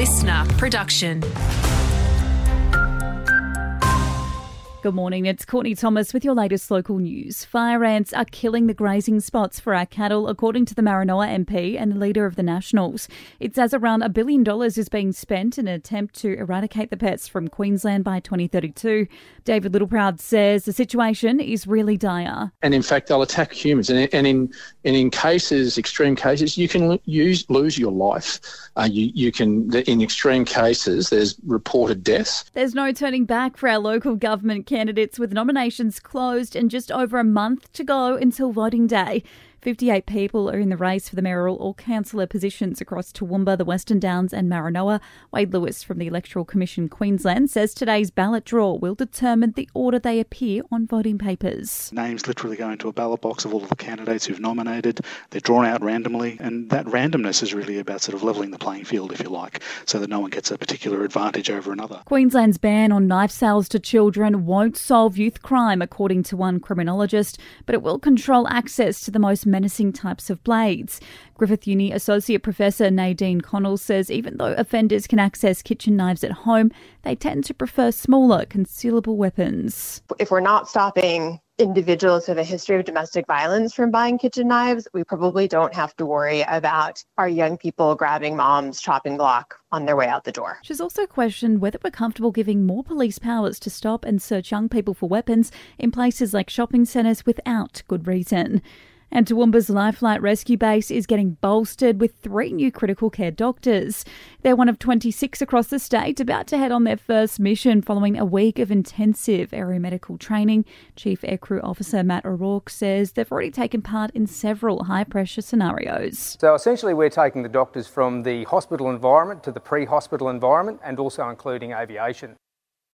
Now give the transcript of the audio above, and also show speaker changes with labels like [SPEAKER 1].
[SPEAKER 1] listener production.
[SPEAKER 2] Good morning, it's Courtney Thomas with your latest local news. Fire ants are killing the grazing spots for our cattle, according to the Maranoa MP and the leader of the Nationals. It says around a billion dollars is being spent in an attempt to eradicate the pests from Queensland by 2032. David Littleproud says the situation is really dire.
[SPEAKER 3] And in fact, they'll attack humans. And, and in and in cases, extreme cases, you can use, lose your life. Uh, you, you can, in extreme cases, there's reported deaths.
[SPEAKER 2] There's no turning back for our local government candidates with nominations closed and just over a month to go until voting day. 58 people are in the race for the mayoral or councillor positions across Toowoomba, the Western Downs, and Maranoa. Wade Lewis from the Electoral Commission Queensland says today's ballot draw will determine the order they appear on voting papers.
[SPEAKER 4] Names literally go into a ballot box of all of the candidates who've nominated. They're drawn out randomly, and that randomness is really about sort of levelling the playing field, if you like, so that no one gets a particular advantage over another.
[SPEAKER 2] Queensland's ban on knife sales to children won't solve youth crime, according to one criminologist, but it will control access to the most menacing types of blades. Griffith Uni Associate Professor Nadine Connell says even though offenders can access kitchen knives at home, they tend to prefer smaller, concealable weapons.
[SPEAKER 5] If we're not stopping individuals with a history of domestic violence from buying kitchen knives, we probably don't have to worry about our young people grabbing mom's chopping block on their way out the door.
[SPEAKER 2] She's also questioned whether we're comfortable giving more police powers to stop and search young people for weapons in places like shopping centres without good reason. And Toowoomba's LifeFlight Rescue Base is getting bolstered with three new critical care doctors. They're one of 26 across the state about to head on their first mission following a week of intensive aeromedical training. Chief Aircrew Officer Matt O'Rourke says they've already taken part in several high pressure scenarios.
[SPEAKER 6] So essentially, we're taking the doctors from the hospital environment to the pre hospital environment and also including aviation.